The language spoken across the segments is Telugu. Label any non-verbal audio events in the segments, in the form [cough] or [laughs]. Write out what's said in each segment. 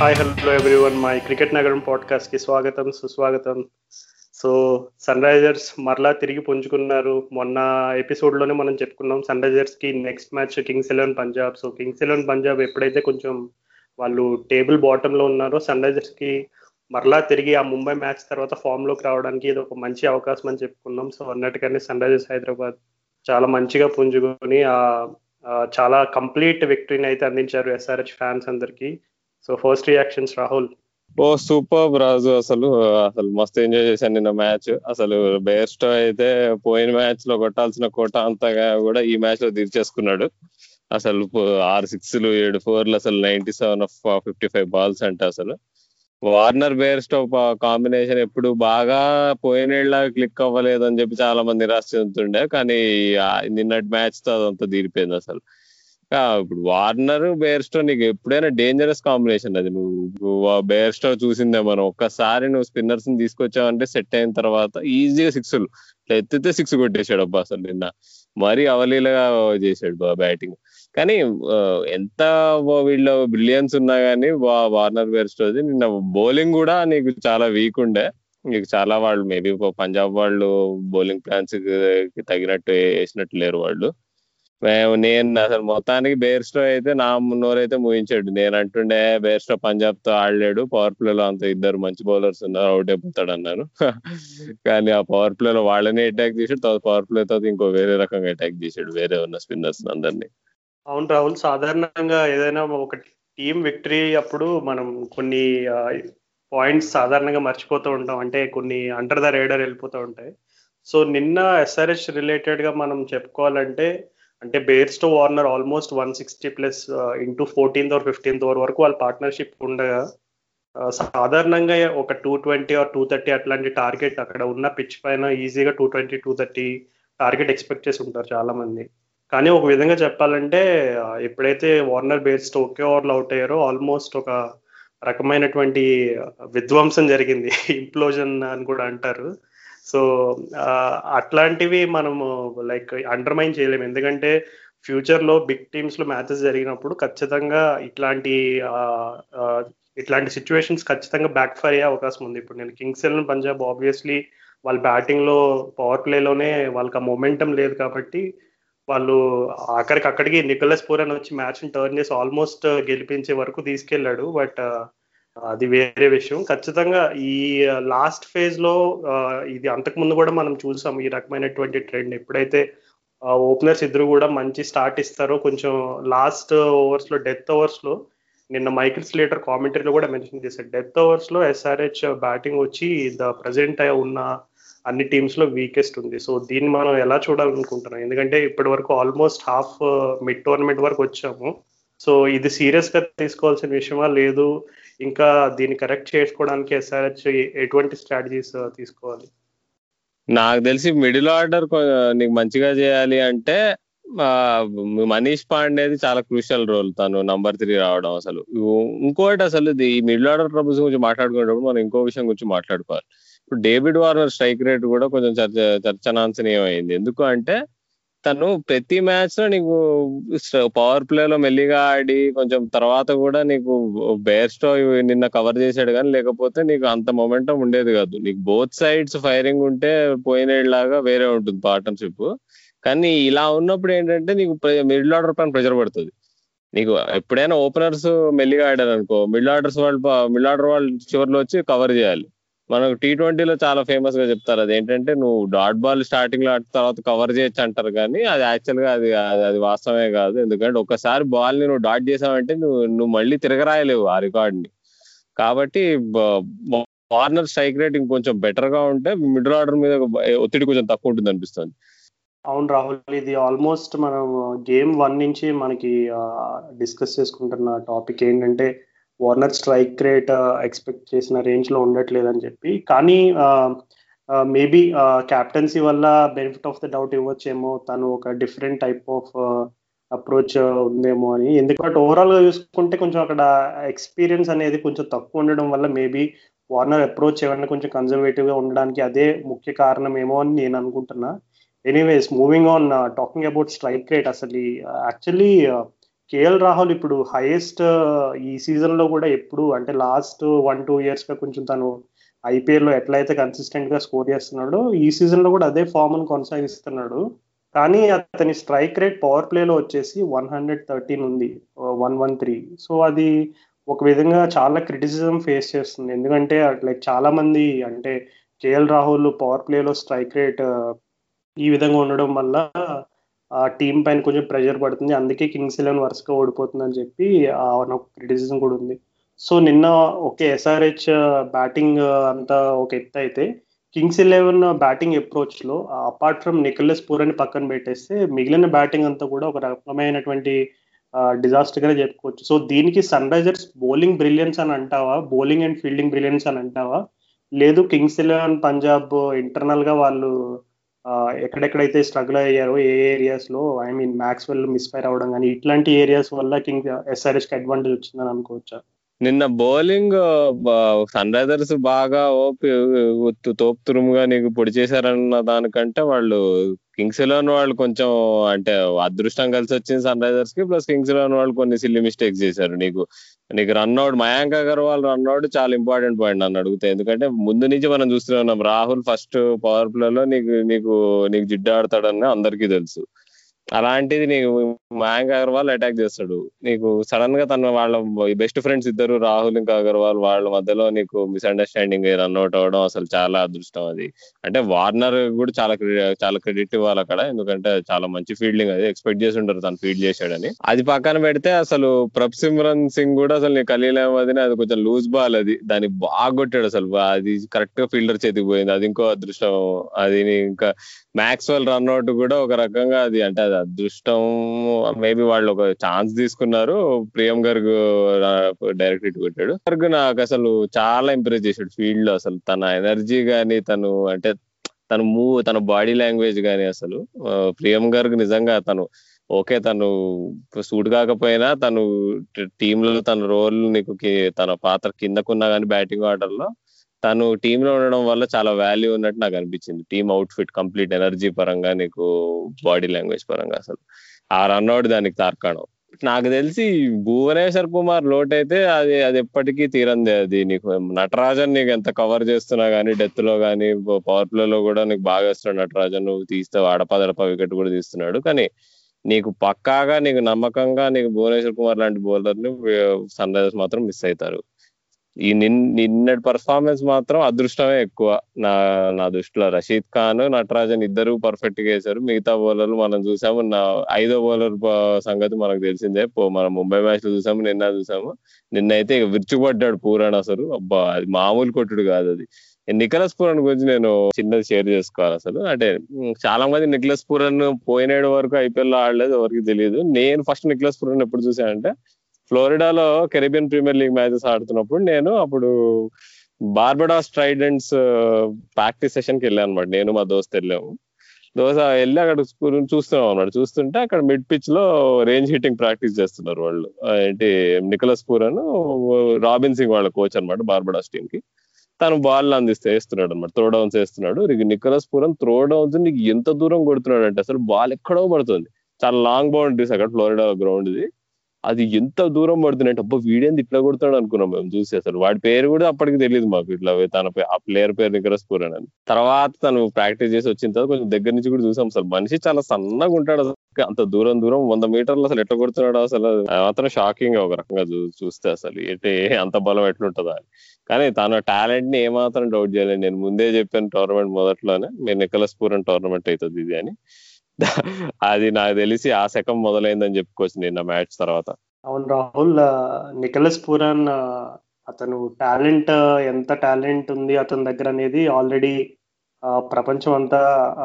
Hi hello everyone my cricket నగరం పాడ్కాస్ట్కి స్వాగతం సుస్వాగతం. సో సన్ రైజర్స్ మరలా తిరిగి పుంజుకున్నారు. మొన్న ఎపిసోడ్లోనే మనం చెప్పుకున్నాం సన్ రైజర్స్కి next match Kings Eleven Punjab so Kings Eleven Punjab ఎప్పుడైతే కొంచెం వాళ్ళు టేబుల్ బాటమ్లో ఉన్నారో సన్ రైజర్స్కి మరలా తిరిగి ఆ ముంబై మ్యాచ్ తర్వాత ఫామ్లోకి రావడానికి ఇది ఒక మంచి అవకాశం అని చెప్పుకున్నాం. సో అన్నట్టుగానే సన్ రైజర్స్ హైదరాబాద్ చాలా మంచిగా పుంజుకొని ఆ చాలా కంప్లీట్ విక్టరీని అయితే అందించారు ఎస్ఆర్హెచ్ ఫ్యాన్స్ అందరికీ. సో ఫస్ట్ రియాక్షన్స్ రాహుల్ ఓ సూపర్ రాజు. అసలు అసలు మస్తు ఎంజాయ్ చేశాను నిన్న మ్యాచ్ అసలు బేస్టో అయితే పోయిన మ్యాచ్లో కొట్టాల్సిన కోట అంతగా కూడా ఈ మ్యాచ్లో తీర్చేసుకున్నాడు. అసలు ఆరు సిక్స్లు ఏడు ఫోర్లు అసలు ninety seven of fifty five balls అంటే అసలు. వార్నర్ బేర్స్టో కాంబినేషన్ ఎప్పుడు బాగా పోయినేళ్ళ క్లిక్ అవ్వలేదు అని చెప్పి చాలా మంది నిరాశ చెందుతుండే కానీ నిన్నటి మ్యాచ్తో అదంతా తీరిపోయింది అసలు. ఇప్పుడు వార్నర్ బేర్స్టో నీకు ఎప్పుడైనా డేంజరస్ కాంబినేషన్ అది. నువ్వు బేర్స్టో చూసిందే మనం. ఒక్కసారి నువ్వు స్పిన్నర్స్ని తీసుకొచ్చావంటే సెట్ అయిన తర్వాత ఈజీగా సిక్స్లు ఎత్తితే సిక్స్ కొట్టేశాడు అబ్బా అసలు నిన్న. మరీ అవలీలగా చేశాడు బ్యాటింగ్ కానీ ఎంత వీళ్ళ బ్రిలియన్స్ ఉన్నా కానీ వార్నర్ బేర్స్టోది నిన్న బౌలింగ్ కూడా నీకు చాలా వీక్ ఉండే. నీకు చాలా వాళ్ళు మేబీ పంజాబ్ వాళ్ళు బౌలింగ్ ప్లాన్స్కి తగినట్టు వేసినట్టు లేరు వాళ్ళు. మేము నేను అసలు మొత్తానికి బేర్స్టో అయితే నా నోరైతే ముగించాడు. నేను అంటుండే బేర్స్టో పంజాబ్తో ఆడలేడు. పవర్ ప్లేలో అంత ఇద్దరు మంచి బౌలర్స్ ఉన్నారు. అవుట్ అయిపోతాడు అన్నాను [laughs] కానీ ఆ పవర్ ప్లేలో వాళ్ళని అటాక్ చేసాడు తర్వాత పవర్ ప్లే తర్వాత ఇంకో వేరే రకంగా అటాక్ చేశాడు. వేరే ఉన్న స్పిన్నర్స్ అందరినీ. అవును రాహుల్ సాధారణంగా ఏదైనా ఒక టీం విక్టరీ అప్పుడు మనం కొన్ని పాయింట్స్ సాధారణంగా మర్చిపోతూ ఉంటాం. అంటే కొన్ని అండర్ ద రేడర్ వెళ్ళిపోతూ ఉంటాయి. సో నిన్న ఎస్ఆర్హెచ్ రిలేటెడ్గా మనం చెప్పుకోవాలంటే అంటే Bairstow Warner almost one sixty plus into fourteenth or fifteenth over వరకు వాళ్ళ పార్ట్నర్షిప్ ఉండగా uh, సాధారణంగా ఒక two twenty or two thirty అట్లాంటి టార్గెట్ అక్కడ ఉన్న పిచ్ పైన ఈజీగా two twenty two thirty target expect చేసి ఉంటారు చాలా మంది. కానీ ఒక విధంగా చెప్పాలంటే uh, ఎప్పుడైతే వార్నర్ బేర్స్ ఒకే ఓవర్లో అవుట్ అయ్యారో ఆల్మోస్ట్ ఒక రకమైనటువంటి విధ్వంసం జరిగింది. [laughs] ఇంప్లోజన్ అని కూడా అంటారు. సో అట్లాంటివి మనము లైక్ అండర్మైన్ చేయలేము. ఎందుకంటే ఫ్యూచర్లో బిగ్ టీమ్స్లో మ్యాచెస్ జరిగినప్పుడు ఖచ్చితంగా ఇట్లాంటి ఇట్లాంటి సిచ్యువేషన్స్ ఖచ్చితంగా బ్యాక్ ఫైర్ అయ్యే అవకాశం ఉంది. ఇప్పుడు నేను కింగ్స్ ఎలెవన్ పంజాబ్ ఆబ్వియస్లీ వాళ్ళ బ్యాటింగ్లో పవర్ ప్లేలోనే వాళ్ళకి ఆ మొమెంటం లేదు కాబట్టి వాళ్ళు అక్కడికి అక్కడికి నికోలస్ పూరన్ వచ్చి మ్యాచ్ని టర్న్ చేసి ఆల్మోస్ట్ గెలిపించే వరకు తీసుకెళ్ళాడు. బట్ అది వేరే విషయం. ఖచ్చితంగా ఈ లాస్ట్ ఫేజ్లో ఇది అంతకు ముందు కూడా మనం చూసాం ఈ రకమైనటువంటి ట్రెండ్ ఎప్పుడైతే ఓపెనర్స్ ఇద్దరు కూడా మంచి స్టార్ట్ ఇస్తారో కొంచెం లాస్ట్ ఓవర్స్లో డెత్ ఓవర్స్లో నిన్న మైకిల్ స్లేటర్ కామెంటరీలో కూడా మెన్షన్ చేశారు డెత్ ఓవర్స్లో ఎస్ఆర్హెచ్ బ్యాటింగ్ వచ్చి ద ప్రజెంట్ ఉన్న అన్ని టీమ్స్లో వీకెస్ట్ ఉంది. సో దీన్ని మనం ఎలా చూడాలనుకుంటున్నాం? ఎందుకంటే ఇప్పటి వరకు ఆల్మోస్ట్ హాఫ్ మిడ్ టోర్నమెంట్ వరకు వచ్చాము. సో ఇది సీరియస్గా తీసుకోవాల్సిన విషయమా? లేదు. ఇంకా దీన్ని కరెక్ట్ చేసుకోవడానికి ఎస్ఆర్హెచ్ ఎటువంటి స్ట్రాటజీస్ uh, తీసుకోవాలి? నాకు తెలిసి మిడిల్ ఆర్డర్ నీకు మంచిగా చేయాలి అంటే మనీష్ పాండేది చాలా క్రూషియల్ రోల్ తను నంబర్ త్రీ రావడం అసలు. ఇంకోటి అసలు ఇది మిడిల్ ఆర్డర్ ట్రబుల్స్ గురించి మాట్లాడుకునేటప్పుడు మనం ఇంకో విషయం గురించి మాట్లాడుకోవాలి. ఇప్పుడు డేవిడ్ వార్నర్ స్ట్రైక్ రేట్ కూడా కొంచెం చర్చ చర్చనాంశనీయం అయింది ఎందుకు అంటే తను ప్రతి మ్యాచ్లో నీకు పవర్ ప్లే లో మెల్లిగా ఆడి కొంచెం తర్వాత కూడా నీకు బేర్స్టో నిన్న కవర్ చేశాడు కానీ లేకపోతే నీకు అంత మొమెంటం ఉండేది కాదు. నీకు బోత్ సైడ్స్ ఫైరింగ్ ఉంటే పోయినలాగా వేరే ఉంటుంది పార్ట్నర్షిప్ కానీ ఇలా ఉన్నప్పుడు ఏంటంటే నీకు మిడిల్ ఆర్డర్ పైన ప్రెజర్ పడుతుంది. నీకు ఎప్పుడైనా ఓపెనర్స్ మెల్లిగా ఆడారు అనుకో మిడిల్ ఆర్డర్స్ వాళ్ళు మిడిల్ ఆర్డర్ వాళ్ళు చివరిలో వచ్చి కవర్ చేయాలి. మనకు టీ ట్వంటీలో చాలా ఫేమస్గా చెప్తారు. అది ఏంటంటే నువ్వు డాట్ బాల్ స్టార్టింగ్లో తర్వాత కవర్ చేయొచ్చు అంటారు కానీ అది యాక్చువల్గా అది అది వాస్తవమే కాదు. ఎందుకంటే ఒకసారి బాల్ని నువ్వు డాట్ చేసావంటే నువ్వు నువ్వు మళ్ళీ తిరగరాయలేవు ఆ రికార్డ్ని. కాబట్టి వార్నర్ స్ట్రైక్ రేట్ ఇంకొంచెం బెటర్గా ఉంటే మిడిల్ ఆర్డర్ మీద ఒత్తిడి కొంచెం తక్కువ ఉంటుంది అనిపిస్తుంది. అవును రాహుల్ ఇది ఆల్మోస్ట్ మనం గేమ్ వన్ నుంచి మనకి డిస్కస్ చేసుకుంటున్న టాపిక్ ఏంటంటే వార్నర్ స్ట్రైక్ రేట్ ఎక్స్పెక్ట్ చేసిన రేంజ్లో ఉండట్లేదని చెప్పి. కానీ uh, uh, maybe captaincy uh, వల్ల బెనిఫిట్ ఆఫ్ ద డౌట్ ఇవ్వచ్చేమో. తను ఒక డిఫరెంట్ టైప్ ఆఫ్ అప్రోచ్ ఉందేమో అని. ఎందుకంటే ఓవరాల్గా చూసుకుంటే కొంచెం అక్కడ ఎక్స్పీరియన్స్ అనేది కొంచెం తక్కువ ఉండడం వల్ల మేబీ వార్నర్ అప్రోచ్ ఏమన్నా కొంచెం కన్జర్వేటివ్గా ఉండడానికి అదే ముఖ్య కారణం ఏమో అని నేను అనుకుంటున్నా. Anyways moving on talking about strike rate అసలు యాక్చువల్లీ కేఎల్ రాహుల్ ఇప్పుడు హైయెస్ట్ uh, ఈ సీజన్లో కూడా ఎప్పుడు అంటే లాస్ట్ వన్ టూ ఇయర్స్గా కొంచెం తను ఐపీఎల్లో ఎట్లయితే కన్సిస్టెంట్గా స్కోర్ చేస్తున్నాడో ఈ సీజన్లో కూడా అదే ఫామ్ కొనసాగిస్తున్నాడు. కానీ అతని స్ట్రైక్ రేట్ పవర్ ప్లేలో వచ్చేసి వన్ హండ్రెడ్ థర్టీన్ ఉంది వన్ వన్ త్రీ సో అది ఒక విధంగా చాలా క్రిటిసిజం ఫేస్ చేస్తుంది. ఎందుకంటే లైక్ చాలా మంది అంటే కేఎల్ రాహుల్ పవర్ ప్లేలో స్ట్రైక్ రేట్ ఈ విధంగా ఉండడం వల్ల ఆ టీం పైన కొంచెం ప్రెషర్ పడుతుంది. అందుకే కింగ్స్ ఎలెవెన్ వరుసగా ఓడిపోతుంది అని చెప్పి నాకు క్రిటిసిజం కూడా ఉంది. సో నిన్న ఓకే ఎస్ఆర్హెచ్ బ్యాటింగ్ అంతా ఒక ఎత్తు అయితే కింగ్స్ ఎలెవెన్ బ్యాటింగ్ అప్రోచ్లో అపార్ట్ ఫ్రమ్ నికలస్ పూరని పక్కన పెట్టేస్తే మిగిలిన బ్యాటింగ్ అంతా కూడా ఒక రకమైనటువంటి డిజాస్ట్గా చెప్పుకోవచ్చు. సో దీనికి సన్ రైజర్స్ బౌలింగ్ బ్రిలియన్స్ అని అంటావా? బౌలింగ్ అండ్ ఫీల్డింగ్ బ్రిలియన్స్ అని అంటావా? లేదు కింగ్స్ ఎలెవెన్ పంజాబ్ ఇంటర్నల్గా వాళ్ళు ఎక్కడెక్కడైతే స్ట్రగుల్ అయ్యారో ఏ ఏరియాస్లో I mean Maxwell misfire అవడం కానీ ఇట్లాంటి ఏరియాస్ వల్ల కింగ్ ఎస్ఆర్ఎస్కి అడ్వాంటేజ్ వచ్చిందని అనుకోవచ్చా? నిన్న బౌలింగ్ సన్ రైజర్స్ బాగా తోపు తురుముగా నీకు పొడి చేశారన్న దానికంటే వాళ్ళు కింగ్స్ ఎలెవన్ వాళ్ళు కొంచెం అంటే అదృష్టం కలిసి వచ్చింది సన్ రైజర్స్కి ప్లస్ కింగ్స్ ఎలెవన్ వాళ్ళు కొన్ని సిల్లీ మిస్టేక్స్ చేశారు. నీకు నీకు run out Mayank Agarwal run out చాలా ఇంపార్టెంట్ పాయింట్ నన్ను అడిగితే. ఎందుకంటే ముందు నుంచి మనం చూస్తూనే ఉన్నాం. రాహుల్ ఫస్ట్ పవర్ ప్లేలో నీకు నీకు నీకు జిడ్డు ఆడతాడని అందరికీ తెలుసు. అలాంటిది నీకు మయాంక్ అగర్వాల్ అటాక్ చేస్తాడు. నీకు సడన్గా తన వాళ్ళ బెస్ట్ ఫ్రెండ్స్ ఇద్దరు రాహుల్ ఇంకా అగర్వాల్ వాళ్ళ మధ్యలో నీకు మిస్అండర్స్టాండింగ్ రన్అట్ అవడం అసలు చాలా అదృష్టం అది. అంటే వార్నర్ కూడా చాలా చాలా క్రెడిట్ ఇవ్వాలి అక్కడ. ఎందుకంటే చాలా మంచి ఫీల్డింగ్ అది. ఎక్స్పెక్ట్ చేసి ఉంటారు తను ఫీల్డ్ చేశాడని. అది పక్కన పెడితే అసలు ప్రభ్ సిమ్రన్ సింగ్ కూడా అసలు నీకు ఖలీల్ అహ్మద్ అది కొంచెం లూజ్ బాల్ అది. దాన్ని బాగా కొట్టాడు అసలు. అది కరెక్ట్గా ఫీల్డర్ చేతికి పోయింది. అది ఇంకో అదృష్టం. అది ఇంకా మ్యాక్స్వెల్ రన్అట్ కూడా ఒక రకంగా అది అంటే అది అదృష్టం మేబీ వాళ్ళు ఒక ఛాన్స్ తీసుకున్నారు. ప్రియం గర్గ్ డైరెక్ట్ ఇటు పెట్టాడు గర్గ్ నాకు అసలు చాలా ఇంప్రెస్ చేశాడు ఫీల్డ్లో అసలు. తన ఎనర్జీ గానీ తను అంటే తన మూవ్ తన బాడీ లాంగ్వేజ్ గానీ అసలు. ప్రియం గర్గ్ నిజంగా తను ఓకే తను సూట్ కాకపోయినా తను టీమ్లో తన రోల్ నీకు తన పాత్ర కిందకున్నా కానీ బ్యాటింగ్ ఆర్డర్లో తను టీమ్లో ఉండడం వల్ల చాలా వాల్యూ ఉన్నట్టు నాకు అనిపించింది. Team outfit complete energy పరంగా నీకు బాడీ లాంగ్వేజ్ పరంగా అసలు. ఆ రన్అట్ దానికి తార్కాణం. నాకు తెలిసి భువనేశ్వర్ కుమార్ లోట్ అయితే అది అది ఎప్పటికీ తీరంది అది నీకు నటరాజన్ నీకు ఎంత కవర్ చేస్తున్నా గానీ డెత్లో గానీ పవర్ ప్లే లో కూడా నీకు బాగా వేస్తున్నాడు నటరాజన్. నువ్వు తీస్తే అడపదడప వికెట్ కూడా తీస్తున్నాడు. కానీ నీకు పక్కాగా నీకు నమ్మకంగా నీకు భువనేశ్వర్ కుమార్ లాంటి బౌలర్ని సన్ రైజర్స్ మాత్రం మిస్ అవుతారు. ఈ నిన్నటి పర్ఫార్మెన్స్ మాత్రం అదృష్టమే ఎక్కువ. నా నా దృష్టిలో రషీద్ ఖాన్ నటరాజన్ ఇద్దరు పర్ఫెక్ట్గా వేశారు. మిగతా బౌలర్లు మనం చూసాము. నా ఐదో బౌలర్ సంగతి మనకు తెలిసిందే. మనం ముంబై మ్యాచ్లో చూసాము నిన్న చూసాము. నిన్నైతే విరుచుపడ్డాడు పూరాన్ అసలు. అబ్బా అది మామూలు కొట్టుడు కాదు అది. నికలస్ పూరన్ గురించి నేను చిన్నది షేర్ చేసుకోవాలి అసలు. అంటే చాలా మంది నిక్లస్ పూరన్ పోయినేడు వరకు ఐపీఎల్ ఆడలేదు ఎవరికి తెలియదు నేను ఫస్ట్ నిక్లస్ పూరన్ ఎప్పుడు చూసానంటే ఫ్లోరిడాలో కెరీబియన్ ప్రీమియర్ లీగ్ మ్యాచెస్ ఆడుతున్నప్పుడు నేను అప్పుడు బార్బడాస్ ట్రైడెంట్స్ ప్రాక్టీస్ సెషన్కి వెళ్ళాను అనమాట నేను మా దోస్త్ వెళ్ళాము. దోశ వెళ్ళి అక్కడ చూస్తున్నాం అనమాట చూస్తుంటే అక్కడ మిడ్ పిచ్లో రేంజ్ హిట్టింగ్ ప్రాక్టీస్ చేస్తున్నారు వాళ్ళు. ఏంటి నికలస్ పూరన్ రాబిన్ సింగ్ వాళ్ళ కోచ్ అనమాట బార్బడాస్ టీమ్కి. తను బాల్ అందిస్తే వేస్తున్నాడు అనమాట త్రో డౌన్స్ వేస్తున్నాడు. నికలస్ పూరన్ త్రో డౌన్స్ నీకు ఎంత దూరం కొడుతున్నాడు అంటే అసలు బాల్ ఎక్కడో పడుతుంది. చాలా లాంగ్ బౌండరీస్ అక్కడ ఫ్లోరిడా గ్రౌండ్ ఇది అది ఎంత దూరం పడుతున్నాయంటే అబ్బా వీడేంది ఇట్లా కొడుతాడు అనుకున్నాం మేము చూసి అసలు. వాడి పేరు కూడా అప్పటికి తెలియదు మాకు ఇట్లా తన ఆ ప్లేయర్ పేరు నికరస్ పూరన్ అని తర్వాత తను ప్రాక్టీస్ చేసి వచ్చిన తర్వాత కొంచెం దగ్గర నుంచి కూడా చూసాం అసలు. మనిషి చాలా సన్నగా ఉంటాడు అంత దూరం దూరం వంద మీటర్లు అసలు ఎట్లా కొడుతున్నాడు అసలు మాత్రం షాకింగ్ ఒక రకంగా చూస్తే అసలు. ఏంటి అంత బలం ఎట్లుంటుందా అని. కానీ తన టాలెంట్ని ఏమాత్రం డౌట్ చేయలేదు. నేను ముందే చెప్పాను టోర్నమెంట్ మొదట్లోనే మీరు నికలస్ పూరన్ టోర్నమెంట్ అవుతుంది ఇది అని. అది నాకు తెలిసి ఆ శకం మొదలైందని చెప్పుకోవచ్చు నిన్న మ్యాచ్ తర్వాత. అవును రాహుల్ నికలస్ పూరన్ అతను టాలెంట్ ఎంత టాలెంట్ ఉంది అతని దగ్గర అనేది ఆల్రెడీ ప్రపంచం అంతా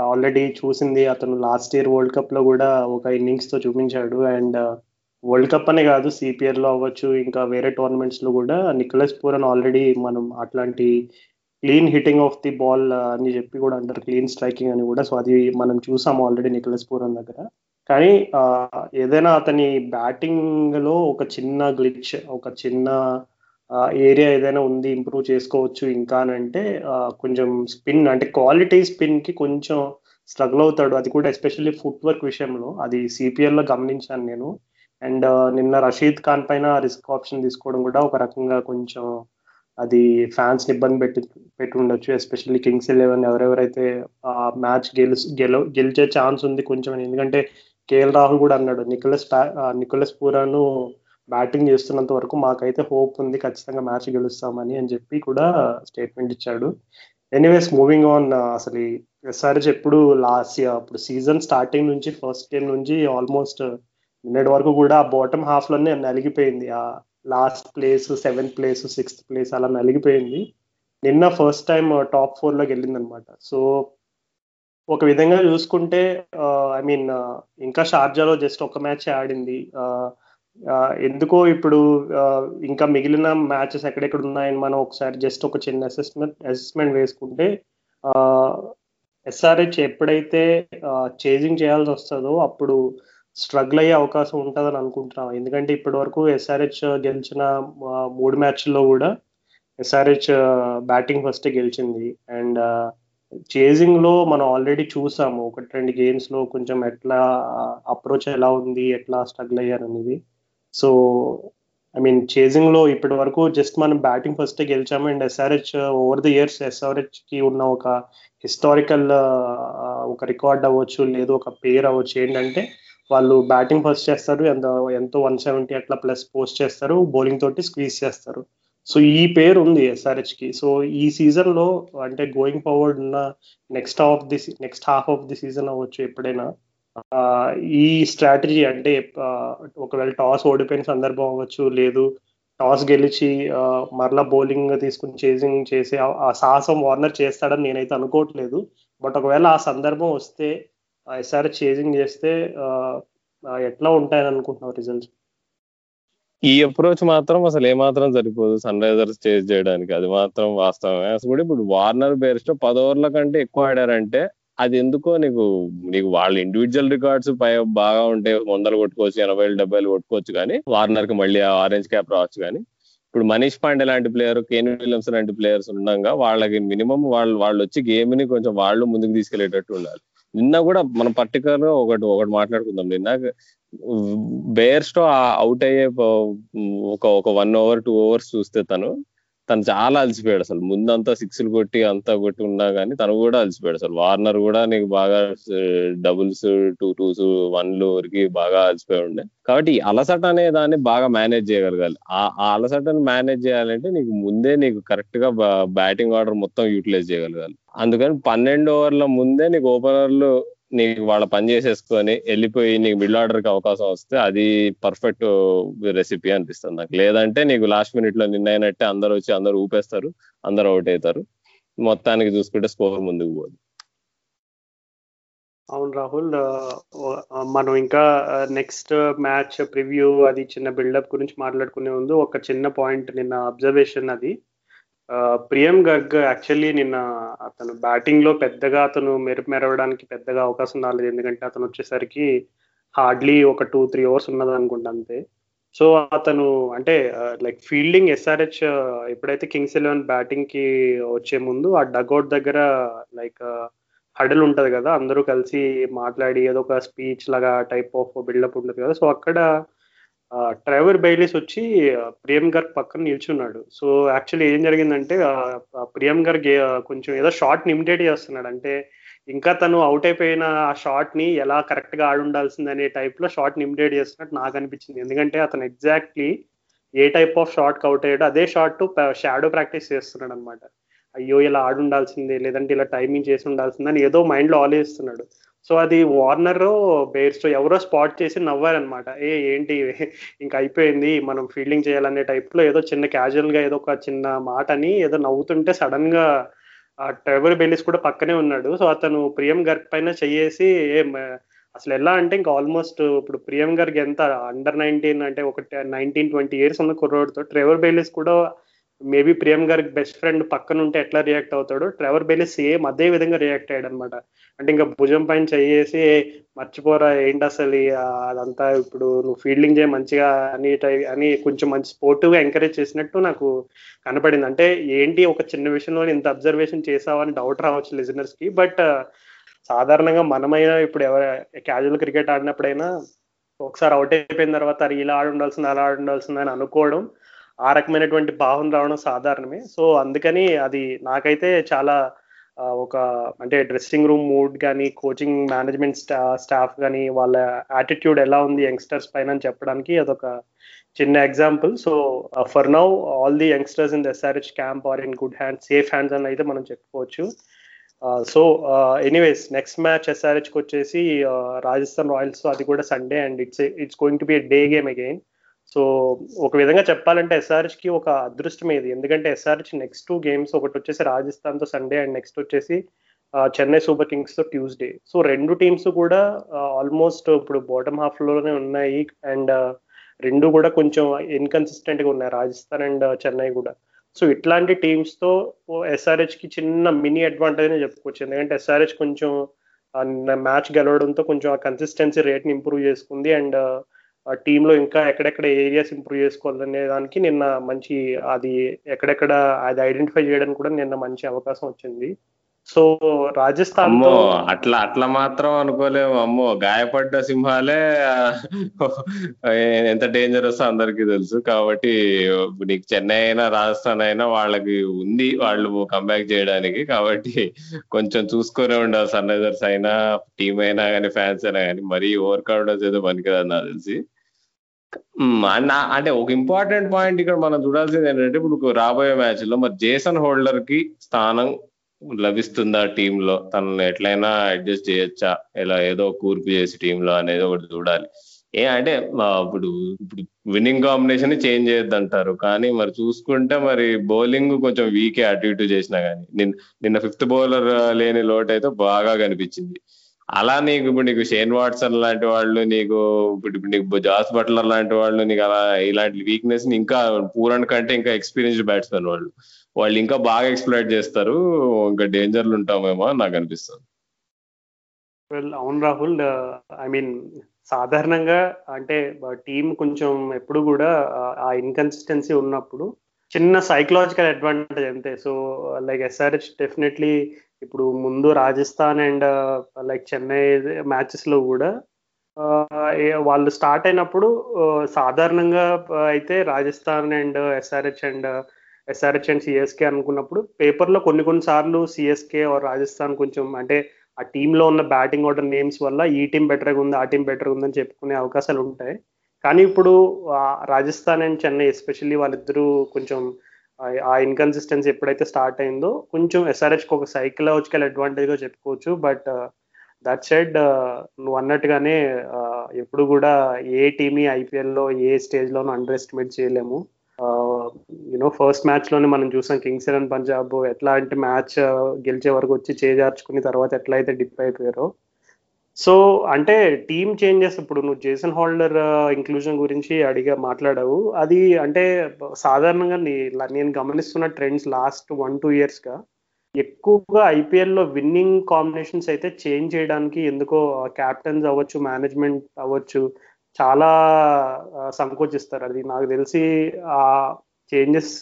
ఆల్రెడీ చూసింది. అతను లాస్ట్ ఇయర్ వరల్డ్ కప్లో కూడా ఒక ఇన్నింగ్స్తో చూపించాడు. అండ్ వరల్డ్ కప్ అనే కాదు సిపిఎల్లో అవ్వచ్చు ఇంకా వేరే టోర్నమెంట్స్లో కూడా నికలస్ పూరన్ ఆల్రెడీ మనం అట్లాంటి clean hitting of the ball అని చెప్పి కూడా అంటారు. క్లీన్ స్ట్రైకింగ్ అని కూడా. సో అది మనం చూసాము ఆల్రెడీ నికలస్ పూరన్ దగ్గర. కానీ ఏదైనా అతని బ్యాటింగ్లో ఒక చిన్న గ్లిచ్ ఒక చిన్న ఏరియా ఏదైనా ఉంది ఇంప్రూవ్ చేసుకోవచ్చు ఇంకా అని అంటే కొంచెం స్పిన్ అంటే క్వాలిటీ స్పిన్కి కొంచెం స్ట్రగుల్ అవుతాడు. అది కూడా ఎస్పెషల్లీ ఫుట్ వర్క్ విషయంలో. అది సిపిఎల్లో గమనించాను నేను. అండ్ నిన్న రషీద్ ఖాన్ పైన రిస్క్ ఆప్షన్ తీసుకోవడం కూడా ఒక రకంగా కొంచెం అది ఫ్యాన్స్ ఇబ్బంది పెట్టి పెట్టి ఉండొచ్చు ఎస్పెషల్లీ కింగ్స్ ఎలెవెన్ ఎవరెవరైతే ఆ మ్యాచ్ గెలు గెల గెలిచే ఛాన్స్ ఉంది కొంచెం ఎందుకంటే కేఎల్ రాహుల్ కూడా అన్నాడు నికోలస్ నికోలస్ పూరాను బ్యాటింగ్ చేస్తున్నంత వరకు మాకైతే హోప్ ఉంది ఖచ్చితంగా మ్యాచ్ గెలుస్తామని అని చెప్పి కూడా స్టేట్మెంట్ ఇచ్చాడు. ఎనీవేస్ మూవింగ్ ఆన్ అసలు ఎస్ఆర్ఎస్ ఎప్పుడు లాస్ట్ అప్పుడు సీజన్ స్టార్టింగ్ నుంచి ఫస్ట్ గేమ్ నుంచి ఆల్మోస్ట్ నిన్నటి వరకు కూడా ఆ బాటమ్ హాఫ్లోనే నలిగిపోయింది. ఆ last place seventh place sixth place అలా నలిగిపోయింది. నిన్న ఫస్ట్ టైం uh, టాప్ ఫోర్లోకి వెళ్ళింది అనమాట సో ఒక విధంగా చూసుకుంటే uh, ఐ మీన్ uh, ఇంకా షార్జాలో జస్ట్ ఒక మ్యాచ్ ఆడింది. ఎందుకో ఇప్పుడు ఇంకా మిగిలిన మ్యాచెస్ ఎక్కడెక్కడ ఉన్నాయని మనం ఒకసారి జస్ట్ ఒక చిన్న అసెస్మెంట్ అసెస్మెంట్ వేసుకుంటే ఎస్ఆర్హెచ్ ఎప్పుడైతే చేజింగ్ చేయాల్సి వస్తుందో అప్పుడు స్ట్రగుల్ అయ్యే అవకాశం ఉంటుందని అనుకుంటున్నాం ఎందుకంటే ఇప్పటి వరకు ఎస్ఆర్హెచ్ గెలిచిన మూడు మ్యాచ్ల్లో కూడా ఎస్ఆర్హెచ్ బ్యాటింగ్ ఫస్ట్ గెలిచింది. అండ్ చేజింగ్లో మనం ఆల్రెడీ చూసాము. ఒకటి రెండు గేమ్స్లో కొంచెం ఎట్లా అప్రోచ్ ఎలా ఉంది ఎట్లా స్ట్రగుల్ అయ్యారు అనేది. సో ఐ మీన్ చేజింగ్లో ఇప్పటి వరకు జస్ట్ మనం batting first గెలిచాము. And SRH over the years ఎస్ఆర్హెచ్కి ఉన్న ఒక హిస్టారికల్ ఒక రికార్డ్ అవ్వచ్చు లేదు ఒక పేరు అవ్వచ్చు. ఏంటంటే వాళ్ళు బ్యాటింగ్ ఫస్ట్ చేస్తారు ఎంత ఎంతో వన్ సెవెంటీ అట్లా ప్లస్ పోస్ట్ చేస్తారు బౌలింగ్ తోటి స్క్వీజ్ చేస్తారు. సో ఈ పేరు ఉంది ఎస్ఆర్హెచ్కి. సో ఈ సీజన్లో అంటే గోయింగ్ ఫార్వర్డ్ ఉన్న next half the next half of the season అవ్వచ్చు ఎప్పుడైనా. ఈ స్ట్రాటజీ అంటే ఒకవేళ టాస్ ఓడిపోయిన సందర్భం అవ్వచ్చు లేదు టాస్ గెలిచి మరలా బౌలింగ్ తీసుకుని చేసింగ్ చేసే ఆ సాహసం వార్నర్ చేస్తాడని నేనైతే అనుకోవట్లేదు. బట్ ఒకవేళ ఆ సందర్భం వస్తే ఎస్ఆర్ చేజింగ్ చేస్తే ఎట్లా ఉంటాయని అనుకుంటున్నావు రిజల్ట్స్ ఈ అప్రోచ్ మాత్రం అసలు ఏమాత్రం సరిపోదు సన్ రైజర్స్ చేజ్ చేయడానికి. అది మాత్రం వాస్తవమే. అసలు ఇప్పుడు వార్నర్ బేర్స్టో పది ఓవర్ల కంటే ఎక్కువ ఆడారంటే అది ఎందుకో నీకు నీకు వాళ్ళ ఇండివిజువల్ రికార్డ్స్ పై బాగా ఉంటే వందలు కొట్టుకోవచ్చు ఎనభై డెబ్బైలు కొట్టుకోవచ్చు కానీ వార్నర్కి మళ్ళీ ఆరెంజ్ క్యాప్ రావచ్చు కానీ ఇప్పుడు మనీష్ పాండే లాంటి ప్లేయర్ కేన్ విలియమ్స్ లాంటి ప్లేయర్స్ ఉండగా వాళ్ళకి మినిమం వాళ్ళు వాళ్ళు వచ్చి గేమ్ని కొంచెం వాళ్ళు ముందుకు తీసుకెళ్ళేటట్టు ఉండాలి. నిన్న కూడా మనం పర్టికులర్గా ఒకటి ఒకటి మాట్లాడుకుందాం. నిన్న బేర్స్టో అవుట్ అయ్యే ఒక ఒక వన్ ఓవర్ టూ ఓవర్స్ చూస్తే తను తను చాలా అలసిపోయాడు అసలు. ముందంతా సిక్స్లు కొట్టి అంతా కొట్టి ఉన్నా కానీ తను కూడా అలసిపోయాడు అసలు. వార్నర్ కూడా నీకు బాగా డబుల్స్ టూ టూస్ వన్లు వరకు బాగా అలసిపోయి ఉండే. కాబట్టి అలసట అనే దాన్ని బాగా మేనేజ్ చేయగలగాలి. ఆ అలసటను మేనేజ్ చేయాలంటే నీకు ముందే నీకు కరెక్ట్గా బ్యాటింగ్ ఆర్డర్ మొత్తం యూటిలైజ్ చేయగలగాలి. అందుకని పన్నెండు ఓవర్ల ముందే నీకు ఓపెనర్లు నీకు వాళ్ళ పని చేసేసుకొని వెళ్ళిపోయి నీకు మిడిల్ ఆర్డర్కి అవకాశం వస్తే అది పర్ఫెక్ట్ రెసిపీ అనిపిస్తుంది నాకు. లేదంటే నీకు లాస్ట్ మినిట్లో నిన్న అయినట్టే అందరు వచ్చి అందరు ఊపేస్తారు అందరు అవుట్ అవుతారు. మొత్తానికి చూసుకుంటే స్కోర్ ముందుకు పోదు. అవును రాహుల్ మనం ఇంకా నెక్స్ట్ మ్యాచ్ ప్రివ్యూ అది చిన్న బిల్డప్ గురించి మాట్లాడుకునే ముందు ఒక చిన్న పాయింట్ నిన్న అబ్జర్వేషన్ అది. ప్రియం గర్గ్ యాక్చువల్లీ నిన్న అతను బ్యాటింగ్లో పెద్దగా అతను మెరుపు మెరవడానికి పెద్దగా అవకాశం రాలేదు. ఎందుకంటే అతను వచ్చేసరికి హార్డ్లీ ఒక టూ త్రీ అవర్స్ ఉన్నది అనుకుంటా అంతే. సో అతను అంటే లైక్ ఫీల్డింగ్ ఎస్ఆర్హెచ్ ఎప్పుడైతే కింగ్స్ ఎలెవెన్ బ్యాటింగ్కి వచ్చే ముందు ఆ డగౌట్ దగ్గర లైక్ హడల్ ఉంటది కదా అందరూ కలిసి మాట్లాడి ఏదో ఒక స్పీచ్ లాగా టైప్ ఆఫ్ బిల్డప్ ఉంటుంది కదా. సో అక్కడ ట్రైవర్ బైలీస్ వచ్చి ప్రియం గర్గ్ పక్కన నిల్చున్నాడు. సో యాక్చువల్లీ ఏం జరిగిందంటే ప్రియం గర్గ్ కొంచెం ఏదో షార్ట్ ఇమిటేట్ చేస్తున్నాడు. అంటే ఇంకా తను అవుట్ అయిపోయిన ఆ షార్ట్ని ఎలా కరెక్ట్గా ఆడుండాల్సింది అనే టైప్లో షార్ట్ ఇమిటేట్ చేస్తున్నట్టు నాకు అనిపించింది. ఎందుకంటే అతను ఎగ్జాక్ట్లీ ఏ టైప్ ఆఫ్ షార్ట్ అవుట్ అయ్యాడో అదే షార్ట్ షాడో ప్రాక్టీస్ చేస్తున్నాడు అనమాట అయ్యో ఇలా ఆడుండాల్సిందే లేదంటే ఇలా టైమింగ్ చేసి ఉండాల్సిందే అని ఏదో మైండ్లో ఆలోచిస్తున్నాడు. సో అది వార్నర్ బేర్స్టో ఎవరో స్పాట్ చేసి నవ్వారనమాట ఏ ఏంటి? ఇంకా అయిపోయింది మనం ఫీల్డింగ్ చేయాలనే టైప్లో ఏదో చిన్న క్యాజువల్గా ఏదో ఒక చిన్న మాట అని ఏదో నవ్వుతుంటే సడన్గా ట్రెవర్ బెల్లిస్ కూడా పక్కనే ఉన్నాడు. సో అతను ప్రియం గర్గ్ పైన చెయ్యేసి అసలు ఎలా అంటే ఇంకా ఆల్మోస్ట్ ఇప్పుడు ప్రియం గర్గ్ ఎంత అండర్ నైన్టీన్ అంటే ఒక నైన్టీన్ ట్వంటీ ఇయర్స్ ఉన్న కుర్రోడ్తో ట్రెవర్ బెల్లిస్ కూడా మేబీ ప్రియం గారికి బెస్ట్ ఫ్రెండ్ పక్కన ఉంటే ఎట్లా రియాక్ట్ అవుతాడు ట్రెవర్ బెల్లి సేమ్ అదే విధంగా రియాక్ట్ అయ్యాడు అనమాట అంటే ఇంకా భుజం పైన చేసి మర్చిపోరా ఏంటి అసలు అదంతా ఇప్పుడు నువ్వు ఫీల్డింగ్ చేయ మంచిగా అని అని కొంచెం మంచి స్పోర్టివ్గా ఎంకరేజ్ చేసినట్టు నాకు కనపడింది. అంటే ఏంటి ఒక చిన్న విషయంలో ఇంత అబ్జర్వేషన్ చేసావని డౌట్ రావచ్చు లిజనర్స్కి. బట్ సాధారణంగా మనమైనా ఇప్పుడు ఎవరు క్యాజువల్ క్రికెట్ ఆడినప్పుడైనా ఒకసారి అవుట్ అయిపోయిన తర్వాత ఇలా ఆడి ఉండాల్సింది అలా ఆడి ఉండాల్సింది అని అనుకోవడం ఆ రకమైనటువంటి భావన రావడం సాధారణమే. సో అందుకని అది నాకైతే చాలా ఒక అంటే డ్రెస్సింగ్ రూమ్ మూడ్ కానీ కోచింగ్ మేనేజ్మెంట్ స్టా స్టాఫ్ కానీ వాళ్ళ యాటిట్యూడ్ ఎలా ఉంది యంగ్స్టర్స్ పైన అని చెప్పడానికి అదొక చిన్న example. So for now all the youngsters in SRH camp are in good hands safe hands అని అయితే మనం చెప్పుకోవచ్చు. సో ఎనీవేస్ నెక్స్ట్ మ్యాచ్ ఎస్ఆర్హెచ్కి వచ్చేసి రాజస్థాన్ రాయల్స్ అది కూడా Sunday and it's it's going to be day game again. So ఒక విధంగా చెప్పాలంటే ఎస్ఆర్హెచ్కి ఒక అదృష్టం ఇది. ఎందుకంటే ఎస్ఆర్హెచ్ నెక్స్ట్ టూ గేమ్స్ ఒకటి వచ్చేసి రాజస్థాన్తో సండే అండ్ నెక్స్ట్ వచ్చేసి చెన్నై సూపర్ కింగ్స్తో ట్యూస్డే సో రెండు టీమ్స్ కూడా ఆల్మోస్ట్ ఇప్పుడు బాటమ్ హాఫ్లోనే ఉన్నాయి. అండ్ రెండు కూడా కొంచెం ఇన్కన్సిస్టెంట్గా ఉన్నాయి. రాజస్థాన్ అండ్ చెన్నై కూడా. సో ఇట్లాంటి టీమ్స్తో ఎస్ఆర్హెచ్కి చిన్న మినీ అడ్వాంటేజ్ అని చెప్పుకోవచ్చు. ఎందుకంటే ఎస్ఆర్హెచ్ కొంచెం మ్యాచ్ గెలవడంతో కొంచెం ఆ కన్సిస్టెన్సీ రేట్ని ఇంప్రూవ్ చేసుకుంది. అండ్ టీంలో ఇంకా ఎక్కడెక్కడ ఏరియాస్ ఇంప్రూవ్ చేసుకోవాలనే దానికి నిన్న మంచి అది ఎక్కడెక్కడ అది ఐడెంటిఫై చేయడానికి కూడా నిన్న మంచి అవకాశం వచ్చింది. సో రాజస్థాన్ అమ్మో అట్లా అట్లా మాత్రం అనుకోలేము అమ్మో గాయపడ్డ సింహాలే ఎంత డేంజరస్ అందరికీ తెలుసు. కాబట్టి నీకు చెన్నై అయినా రాజస్థాన్ అయినా వాళ్ళకి ఉంది వాళ్ళు కంబ్యాక్ చేయడానికి. కాబట్టి కొంచెం చూసుకొని ఉండాలి. సన్ రైజర్స్ అయినా టీం అయినా కానీ ఫ్యాన్స్ అయినా కానీ మరీ ఓవర్ కావడం ఏదో పనికిరాదు నాకు తెలిసి. అంటే ఒక ఇంపార్టెంట్ పాయింట్ ఇక్కడ మనం చూడాల్సింది ఏంటంటే ఇప్పుడు రాబోయే మ్యాచ్లో మరి జేసన్ హోల్డర్కి స్థానం లభిస్తుందా టీమ్లో? తనని ఎట్లయినా అడ్జస్ట్ చేయొచ్చా? ఇలా ఏదో కూర్పు చేసి టీమ్లో అనేది ఒకటి చూడాలి. ఏ అంటే ఇప్పుడు ఇప్పుడు విన్నింగ్ కాంబినేషన్ చేంజ్ చేయొద్దంటారు. కానీ మరి చూసుకుంటే మరి బౌలింగ్ కొంచెం వీకే అటు ఇటు చేసినా కానీ. నిన్న నిన్న ఫిఫ్త్ బౌలర్ లేని లోటు అయితే బాగా కనిపించింది. అలా నీకు ఇప్పుడు నీకు షేన్ వాట్సన్ లాంటి వాళ్ళు నీకు ఇప్పుడు నీకు జాస్ బట్లర్ లాంటి వాళ్ళు నీకు అలా ఇలాంటి వీక్నెస్ని ఇంకా పూరన్ కంటే ఇంకా ఎక్స్పీరియన్స్డ్ బ్యాట్స్మెన్ వాళ్ళు. వాళ్ళు ఇంకా బాగా ఎక్స్ప్లోర్ చేస్తారు. ఇంకా డేంజర్లు ఉంటామేమో నాకు అనిపిస్తుంది. వెల్ అవును రాహుల్ ఐ మీన్ సాధారణంగా అంటే టీం కొంచెం ఎప్పుడు కూడా ఆ- ఆ ఇన్కన్సిస్టెన్సీ ఉన్నప్పుడు చిన్న సైకలాజికల్ అడ్వాంటేజ్ అంతే. సో లైక్ ఎస్ఆర్హెచ్ డెఫినెట్లీ ఇప్పుడు ముందు Rajasthan and uh, like Chennai మ్యాచెస్లో కూడా uh, వాళ్ళు స్టార్ట్ అయినప్పుడు uh, సాధారణంగా అయితే Rajasthan and SRH and SRH and CSK అనుకున్నప్పుడు పేపర్లో కొన్ని కొన్ని సార్లు సిఎస్కే ఆర్ రాజస్థాన్ కొంచెం అంటే ఆ టీంలో ఉన్న బ్యాటింగ్ ఆర్డర్ నేమ్స్ వల్ల ఈ టీం బెటర్గా ఉంది ఆ టీం బెటర్గా ఉందని చెప్పుకునే అవకాశాలు ఉంటాయి. కానీ ఇప్పుడు రాజస్థాన్ అండ్ చెన్నై ఎస్పెషల్లీ వాళ్ళిద్దరూ కొంచెం ఆ- ఇన్కన్సిస్టెన్సీ ఎప్పుడైతే స్టార్ట్ అయిందో కొంచెం ఎస్ఆర్హెచ్కి ఒక సైకలాజికల్ అడ్వాంటేజ్గా చెప్పుకోవచ్చు. బట్ దట్ సైడ్ నువ్వు అన్నట్టుగానే ఎప్పుడు కూడా ఏ టీమ్ ఐపీఎల్లో ఏ స్టేజ్లోనూ అండర్ ఎస్టిమేట్ చేయలేము. యూనో ఫస్ట్ మ్యాచ్లోనే మనం చూసాం కింగ్స్ ఎలెవన్ పంజాబ్ ఎట్లాంటి మ్యాచ్ గెలిచే వరకు వచ్చి చేజార్చుకుని తర్వాత ఎట్లయితే డిప్ అయిపోయారో. సో అంటే టీమ్ చేంజెస్ ఇప్పుడు నువ్వు జేసన్ హోల్డర్ ఇంక్లూజన్ గురించి అడిగా మాట్లాడావు. అది అంటే సాధారణంగా నీ- నేను గమనిస్తున్న ట్రెండ్స్ లాస్ట్ వన్ టూ ఇయర్స్గా ఎక్కువగా ఐపీఎల్లో విన్నింగ్ కాంబినేషన్స్ అయితే చేంజ్ చేయడానికి ఎందుకో క్యాప్టెన్స్ అవ్వచ్చు మేనేజ్మెంట్ అవ్వచ్చు చాలా సంకోచిస్తారు. అది నాకు తెలిసి ఆ చేంజెస్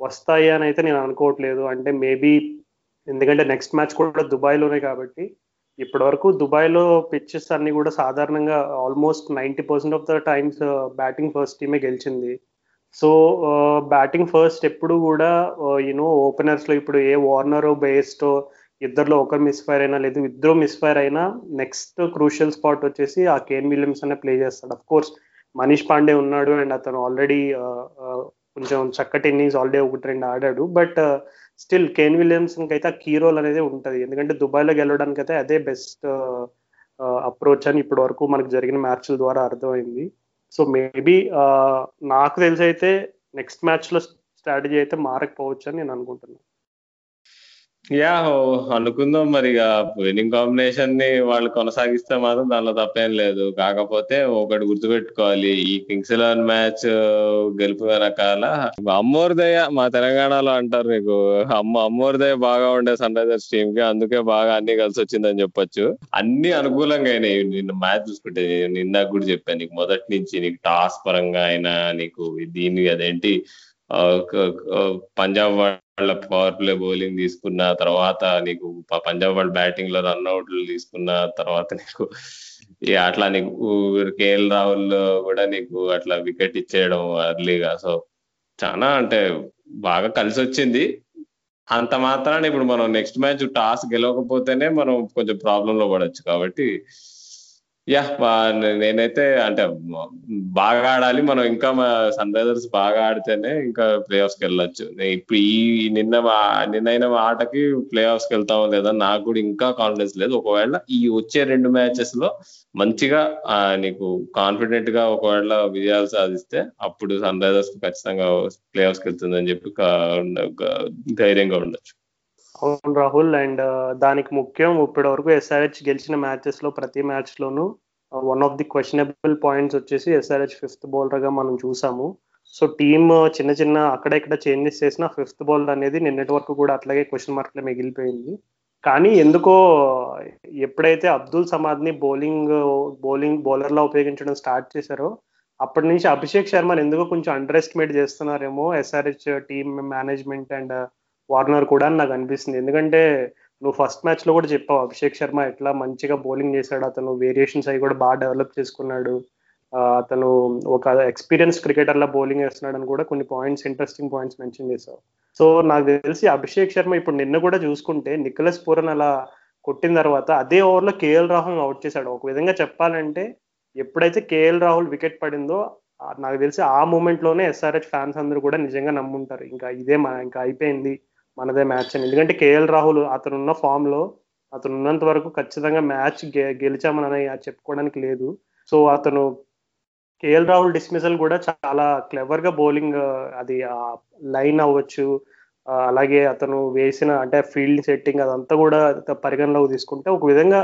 వస్తాయి అని అయితే నేను అనుకోవట్లేదు. అంటే మేబీ ఎందుకంటే నెక్స్ట్ మ్యాచ్ కూడా దుబాయ్లోనే కాబట్టి ఇప్పటి వరకు దుబాయ్లో పిచ్చెస్ అన్ని కూడా సాధారణంగా almost ninety percent of the times batting first టీమే గెలిచింది. సో బ్యాటింగ్ ఫస్ట్ ఎప్పుడు కూడా uh, యూనో ఓపెనర్స్లో ఇప్పుడు ఏ వార్నర్ బేస్టో ఇద్దరిలో ఒకరు మిస్ఫైర్ అయినా లేదు ఇద్దరు మిస్ఫైర్ అయినా నెక్స్ట్ క్రూషియల్ స్పాట్ వచ్చేసి ఆ కేన్ విలియమ్స్ అనే ప్లే చేస్తాడు. అఫ్ కోర్స్ మనీష్ పాండే ఉన్నాడు అండ్ అతను ఆల్రెడీ uh, uh, కొంచెం చక్కటి ఇన్నింగ్స్ ఆల్రెడీ ఒకటి రెండు ఆడాడు. బట్ స్టిల్ కేన్ విలియమ్స్ అయితే ఆ కీ రోల్ అనేది ఉంటుంది. ఎందుకంటే దుబాయ్లో గెలవడానికి అయితే అదే బెస్ట్ అప్రోచ్ అని ఇప్పటి వరకు మనకు జరిగిన మ్యాచ్ల ద్వారా అర్థమైంది. సో మేబీ నాకు తెలిసి అయితే నెక్స్ట్ మ్యాచ్లో స్ట్రాటజీ అయితే మారకపోవచ్చు అని నేను అనుకుంటున్నాను. యా అనుకుందాం మరి ఇక విన్నింగ్ కాంబినేషన్ని వాళ్ళు కొనసాగిస్తే మాత్రం దానిలో తప్పేం లేదు. కాకపోతే ఒకటి గుర్తుపెట్టుకోవాలి. ఈ కింగ్స్ ఎలెవన్ మ్యాచ్ గెలుపు వెనకాల అమ్మోర్దయ మా తెలంగాణలో అంటారు నీకు. అమ్మ అమ్మోర్దయ బాగా ఉండే సన్ రైజర్స్ టీమ్కి అందుకే బాగా అన్ని కలిసి వచ్చిందని చెప్పొచ్చు. అన్ని అనుకూలంగా అయినాయి. నిన్న మ్యాచ్ చూసుకుంటే నిన్న కూడా చెప్పాను. నీకు మొదటి నుంచి నీకు టాస్ పరంగా అయినా నీకు దీని అదేంటి పంజాబ్ వాళ్ళ పవర్ ప్లే బౌలింగ్ తీసుకున్న తర్వాత నీకు పంజాబ్ వాళ్ళ బ్యాటింగ్లో రన్అట్లు తీసుకున్న తర్వాత నీకు అట్లా నీకు కేఎల్ రాహుల్ కూడా నీకు అట్లా వికెట్ ఇచ్చేయడం అర్లీగా సో చాలా అంటే బాగా కలిసి వచ్చింది. అంత మాత్రాన ఇప్పుడు మనం నెక్స్ట్ మ్యాచ్ టాస్ గెలవకపోతేనే మనం కొంచెం ప్రాబ్లం లో పడొచ్చు కాబట్టి యా నేనైతే అంటే బాగా ఆడాలి. మనం ఇంకా సన్ రైజర్స్ బాగా ఆడితేనే ఇంకా ప్లే ఆఫ్స్కి వెళ్ళొచ్చు ఇప్పుడు ఈ నిన్న నిన్నైన ఆటకి ప్లే ఆఫ్స్కి వెళ్తామో లేదా నాకు కూడా ఇంకా కాన్ఫిడెన్స్ లేదు. ఒకవేళ ఈ వచ్చే రెండు మ్యాచెస్లో మంచిగా నీకు కాన్ఫిడెంట్గా ఒకవేళ విజయాలు సాధిస్తే అప్పుడు సన్ రైజర్స్ ఖచ్చితంగా ప్లే ఆఫ్స్కి వెళ్తుందని చెప్పి ధైర్యంగా ఉండొచ్చు. అవును రాహుల్ అండ్ దానికి ముఖ్యం ఇప్పటి వరకు ఎస్ఆర్హెచ్ గెలిచిన మ్యాచెస్లో ప్రతి మ్యాచ్ లోనూ one of the questionable points వచ్చేసి ఎస్ఆర్హెచ్ ఫిఫ్త్ బౌలర్గా మనం చూసాము. సో టీమ్ చిన్న చిన్న అక్కడ ఇక్కడ చేంజెస్ చేసిన ఫిఫ్త్ బౌలర్ అనేది నిన్నటి వరకు కూడా అట్లాగే క్వశ్చన్ మార్క్లో మిగిలిపోయింది. కానీ ఎందుకో ఎప్పుడైతే అబ్దుల్ సమాద్ని బౌలింగ్ బౌలింగ్ బౌలర్ లా ఉపయోగించడం స్టార్ట్ చేశారో అప్పటి నుంచి అభిషేక్ శర్మని ఎందుకో కొంచెం underestimate చేస్తున్నారేమో SRH team management and Warner కూడా నాకు అనిపిస్తుంది. ఎందుకంటే నువ్వు ఫస్ట్ మ్యాచ్లో కూడా చెప్పావు అభిషేక్ శర్మ ఎట్లా మంచిగా బౌలింగ్ చేశాడు అతను వేరియేషన్స్ అవి కూడా బాగా డెవలప్ చేసుకున్నాడు. అతను ఒక ఎక్స్పీరియన్స్ క్రికెటర్ లా బౌలింగ్ వేస్తున్నాడు అని కూడా కొన్ని పాయింట్స్ ఇంట్రెస్టింగ్ పాయింట్స్ మెన్షన్ చేశావు. సో నాకు తెలిసి అభిషేక్ శర్మ ఇప్పుడు నిన్న కూడా చూసుకుంటే నిఖలస్ పూరన్ అలా కొట్టిన తర్వాత అదే ఓవర్లో కేఎల్ రాహుల్ అవుట్ చేశాడు. ఒక విధంగా చెప్పాలంటే ఎప్పుడైతే కేఎల్ రాహుల్ వికెట్ పడిందో నాకు తెలిసి ఆ మూమెంట్లోనే ఎస్ఆర్హెచ్ ఫ్యాన్స్ అందరూ కూడా నిజంగా నమ్ముంటారు. ఇంకా ఇదే మన ఇంకా అయిపోయింది. మనదే మ్యాచ్ అని. ఎందుకంటే కేఎల్ రాహుల్ అతను ఉన్న ఫామ్లో అతను ఉన్నంత వరకు ఖచ్చితంగా మ్యాచ్ గెలిచామని చెప్పుకోవడానికి లేదు. సో అతను కేఎల్ రాహుల్ డిస్మిసల్ కూడా చాలా క్లెవర్గా బౌలింగ్ అది లైన్ అవ్వచ్చు అలాగే అతను వేసిన అంటే ఫీల్డ్ సెట్టింగ్ అదంతా కూడా పరిగణలోకి తీసుకుంటే ఒక విధంగా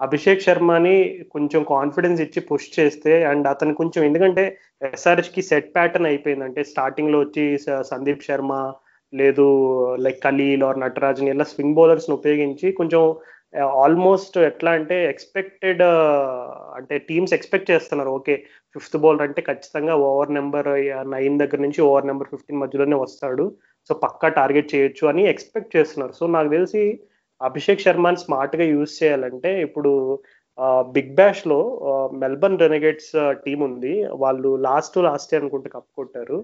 అభిషేక్ శర్మని కొంచెం కాన్ఫిడెన్స్ ఇచ్చి పుష్ చేస్తే అండ్ అతను కొంచెం ఎందుకంటే ఎస్ఆర్హెచ్కి సెట్ ప్యాటర్న్ అయిపోయింది అంటే స్టార్టింగ్లో వచ్చి సందీప్ శర్మ లేదు లైక్ ఖలీల్ ఆర్ నటరాజన్ ఇలా స్వింగ్ బౌలర్స్ని ఉపయోగించి కొంచెం ఆల్మోస్ట్ ఎట్లా అంటే ఎక్స్పెక్టెడ్ అంటే టీమ్స్ ఎక్స్పెక్ట్ చేస్తున్నారు. ఓకే ఫిఫ్త్ బౌలర్ అంటే ఖచ్చితంగా ఓవర్ నెంబర్ నైన్ దగ్గర నుంచి ఓవర్ నెంబర్ ఫిఫ్టీన్ మధ్యలోనే వస్తాడు. సో పక్కా టార్గెట్ చేయొచ్చు అని ఎక్స్పెక్ట్ చేస్తున్నారు. సో నాకు తెలిసి అభిషేక్ శర్మని స్మార్ట్గా యూజ్ చేయాలంటే ఇప్పుడు బిగ్ బ్యాష్లో మెల్బర్న్ రెనగేట్స్ టీం ఉంది. వాళ్ళు లాస్ట్ లాస్ట్ అనుకుంటే కప్ కొట్టారు.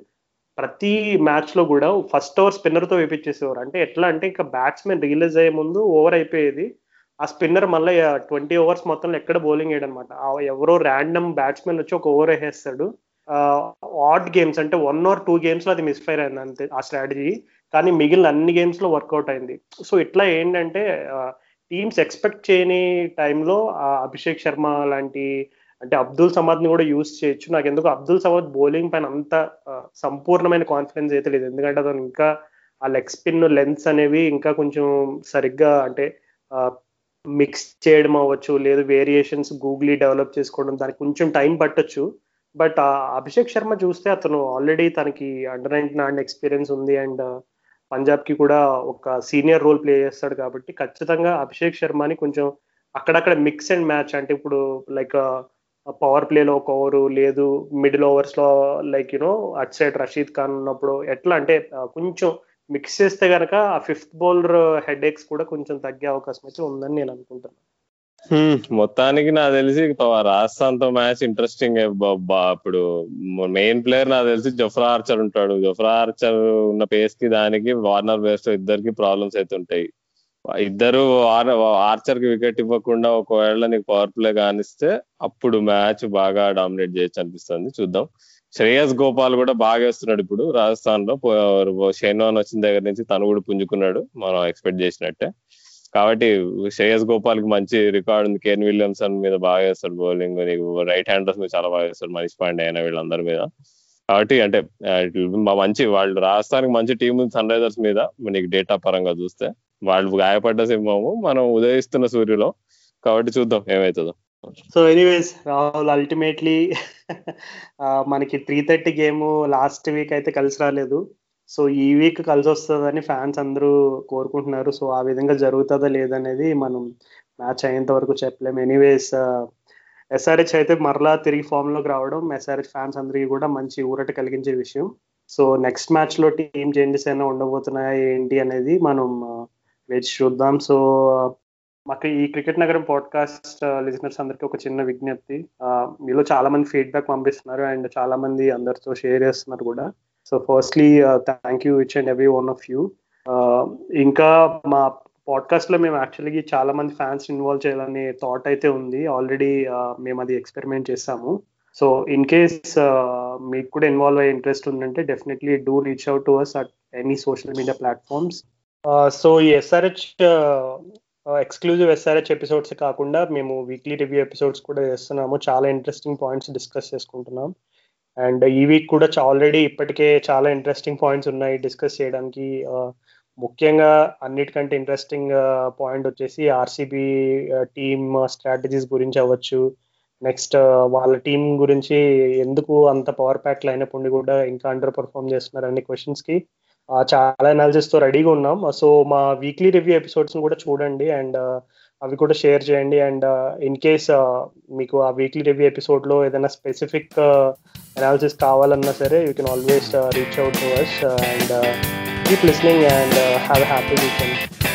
ప్రతి మ్యాచ్లో కూడా ఫస్ట్ ఓవర్ స్పిన్నర్తో వేపించేసేవారు. అంటే ఎట్లా అంటే ఇంకా బ్యాట్స్మెన్ రిలీజ్ అయ్యే ముందు ఓవర్ అయిపోయేది. ఆ స్పిన్నర్ మళ్ళీ ట్వంటీ ఓవర్స్ మొత్తంలో ఎక్కడ బౌలింగ్ వేయడనమాట ఎవరో ర్యాండమ్ బ్యాట్స్మెన్ వచ్చి ఒక ఓవర్ వేసేస్తాడు. ఆడ్ గేమ్స్ అంటే వన్ ఆర్ టూ గేమ్స్లో అది మిస్ఫైర్ అయింది అంతే ఆ స్ట్రాటజీ కానీ మిగిలిన అన్ని గేమ్స్లో వర్కౌట్ అయింది. సో ఇట్లా ఏంటంటే టీమ్స్ ఎక్స్పెక్ట్ చేయని టైంలో అభిషేక్ శర్మ లాంటి అంటే అబ్దుల్ సమాద్ని కూడా యూజ్ చేయొచ్చు. నాకు ఎందుకు అబ్దుల్ సమాద్ బౌలింగ్ పైన అంత సంపూర్ణమైన కాన్ఫిడెన్స్ అయితే లేదు. ఎందుకంటే అతను ఇంకా ఆ లెగ్ స్పిన్ లెన్స్ అనేవి ఇంకా కొంచెం సరిగ్గా అంటే మిక్స్ చేయడం అవ్వచ్చు లేదు వేరియేషన్స్ గూగ్లీ డెవలప్ చేసుకోవడం దానికి కొంచెం టైం పట్టొచ్చు. బట్ అభిషేక్ శర్మ చూస్తే అతను ఆల్రెడీ తనకి అండర్ నైన్టీన్ అండ్ ఎక్స్పీరియన్స్ ఉంది అండ్ పంజాబ్కి కూడా ఒక సీనియర్ రోల్ ప్లే చేస్తాడు కాబట్టి ఖచ్చితంగా అభిషేక్ శర్మని కొంచెం అక్కడక్కడ మిక్స్ అండ్ మ్యాచ్ అంటే ఇప్పుడు లైక్ పవర్ ప్లేలో ఒక ఓవరు లేదు middle ఓవర్స్లో like you know at side Rashid Khan ఉన్నప్పుడు ఎట్లా అంటే కొంచెం మిక్స్ చేస్తే కనుక ఆ ఫిఫ్త్ బౌలర్ హెడ్ ఎక్స్ కూడా కొంచెం తగ్గే అవకాశం అయితే ఉందని నేను అనుకుంటున్నాను మొత్తానికి నాకు తెలిసి రాజస్థాన్తో మ్యాచ్ ఇంట్రెస్టింగ్ ఇప్పుడు మెయిన్ ప్లేయర్ నాకు తెలిసి జఫ్రా ఆర్చర్ ఉంటాడు. జఫ్రా ఆర్చర్ ఉన్న పేస్కి దానికి వార్నర్ బేస్ ఇద్దరికి ప్రాబ్లమ్స్ అయితే ఉంటాయి. ఇద్దరు ఆర్చర్కి వికెట్ ఇవ్వకుండా ఒకవేళ నీకు పవర్ ప్లే కానిస్తే అప్పుడు మ్యాచ్ బాగా డామినేట్ చేయొచ్చు అనిపిస్తుంది. చూద్దాం. శ్రేయస్ గోపాల్ కూడా బాగా వేస్తున్నాడు ఇప్పుడు. రాజస్థాన్లో షైన్వాన్ వచ్చిన దగ్గర నుంచి తను కూడా పుంజుకున్నాడు. మనం ఎక్స్పెక్ట్ చేసినట్టే. కాబట్టి శ్రేయస్ గోపాల్కి మంచి రికార్డ్ ఉంది. కేన్ విలియమ్సన్ మీద బాగా వేస్తాడు బౌలింగ్. నీకు రైట్ హ్యాండర్స్ మీద చాలా బాగా వేస్తాడు మనీష్ పాండే అయిన వీళ్ళందరి మీద. కాబట్టి అంటే మంచి వాళ్ళు రాజస్థాన్ మంచి టీం ఉంది. సన్ రైజర్స్ మీద. నీకు డేటా పరంగా చూస్తే. వాళ్ళు గాయపడ్డ సింహము మనం ఉదయిస్తున్న సూర్యులో. కాబట్టి చూద్దాం ఏమవుతుందో సో ఎనీవేస్ రాహుల్ అల్టిమేట్లీ [laughs] మనకి three thirty game last week అయితే కలిసి రాలేదు. సో ఈ వీక్ కలిసి వస్తుందని ఫ్యాన్స్ అందరూ కోరుకుంటున్నారు. సో ఆ విధంగా జరుగుతుందా లేదనేది మనం మ్యాచ్ అయ్యేంత వరకు చెప్పలేము ఎనీవేస్ ఎస్ఆర్హెచ్ అయితే మరలా తిరిగి ఫామ్లోకి రావడం ఎస్ఆర్హెచ్ ఫ్యాన్స్ అందరికీ కూడా మంచి ఊరట కలిగించే విషయం. సో నెక్స్ట్ మ్యాచ్లో టీం చేంజెస్ అయినా ఉండబోతున్నాయా ఏంటి అనేది మనం వేచి చూద్దాం. సో మాకు ఈ క్రికెట్ నగరం పాడ్కాస్ట్ లిజనర్స్ uh, అందరికీ ఒక చిన్న విజ్ఞప్తి. Uh, మీలో చాలా మంది ఫీడ్బ్యాక్ పంపిస్తున్నారు అండ్ చాలా మంది అందరితో షేర్ చేస్తున్నారు కూడా. So firstly thank you each and every one of you ఇంకా మా పాడ్కాస్ట్లో మేము యాక్చువల్లీ చాలా మంది ఫ్యాన్స్ ఇన్వాల్వ్ చేయాలనే థాట్ అయితే ఉంది. ఆల్రెడీ uh, మేము అది ఎక్స్పెరిమెంట్ చేసాము. సో ఇన్ కేస్ మీకు కూడా ఇన్వాల్వ్ అయ్యే ఇంట్రెస్ట్ ఉందంటే definitely do reach out to us at any social media platforms so ఈ ఎస్ఆర్హెచ్ ఎక్స్క్లూజివ్ ఎస్ఆర్హెచ్ ఎపిసోడ్స్ కాకుండా మేము వీక్లీ రివ్యూ ఎపిసోడ్స్ కూడా చేస్తున్నాము. చాలా ఇంట్రెస్టింగ్ పాయింట్స్ డిస్కస్ చేసుకుంటున్నాం. అండ్ ఈ వీక్ కూడా ఆల్రెడీ ఇప్పటికే చాలా ఇంట్రెస్టింగ్ పాయింట్స్ ఉన్నాయి డిస్కస్ చేయడానికి. ముఖ్యంగా అన్నిటికంటే ఇంట్రెస్టింగ్ పాయింట్ వచ్చేసి ఆర్సీబీ టీమ్ స్ట్రాటజీస్ గురించి అవ్వచ్చు. నెక్స్ట్ వాళ్ళ టీం గురించి ఎందుకు అంత పవర్ ప్యాక్ లైనప్ ఉండి కూడా ఇంకా అండర్ పర్ఫామ్ చేస్తున్నారు అనే క్వశ్చన్స్కి చాలా అనాలిసిస్తో రెడీగా ఉన్నాం. Uh, సో మా వీక్లీ రివ్యూ ఎపిసోడ్స్ కూడా చూడండి అండ్ uh, అవి కూడా షేర్ చేయండి అండ్ ఇన్ కేస్ మీకు ఆ వీక్లీ రివ్యూ ఎపిసోడ్లో ఏదైనా స్పెసిఫిక్ అనాలిసిస్ uh, కావాలన్నా సరే you can always reach out to us and keep listening and have happy weekend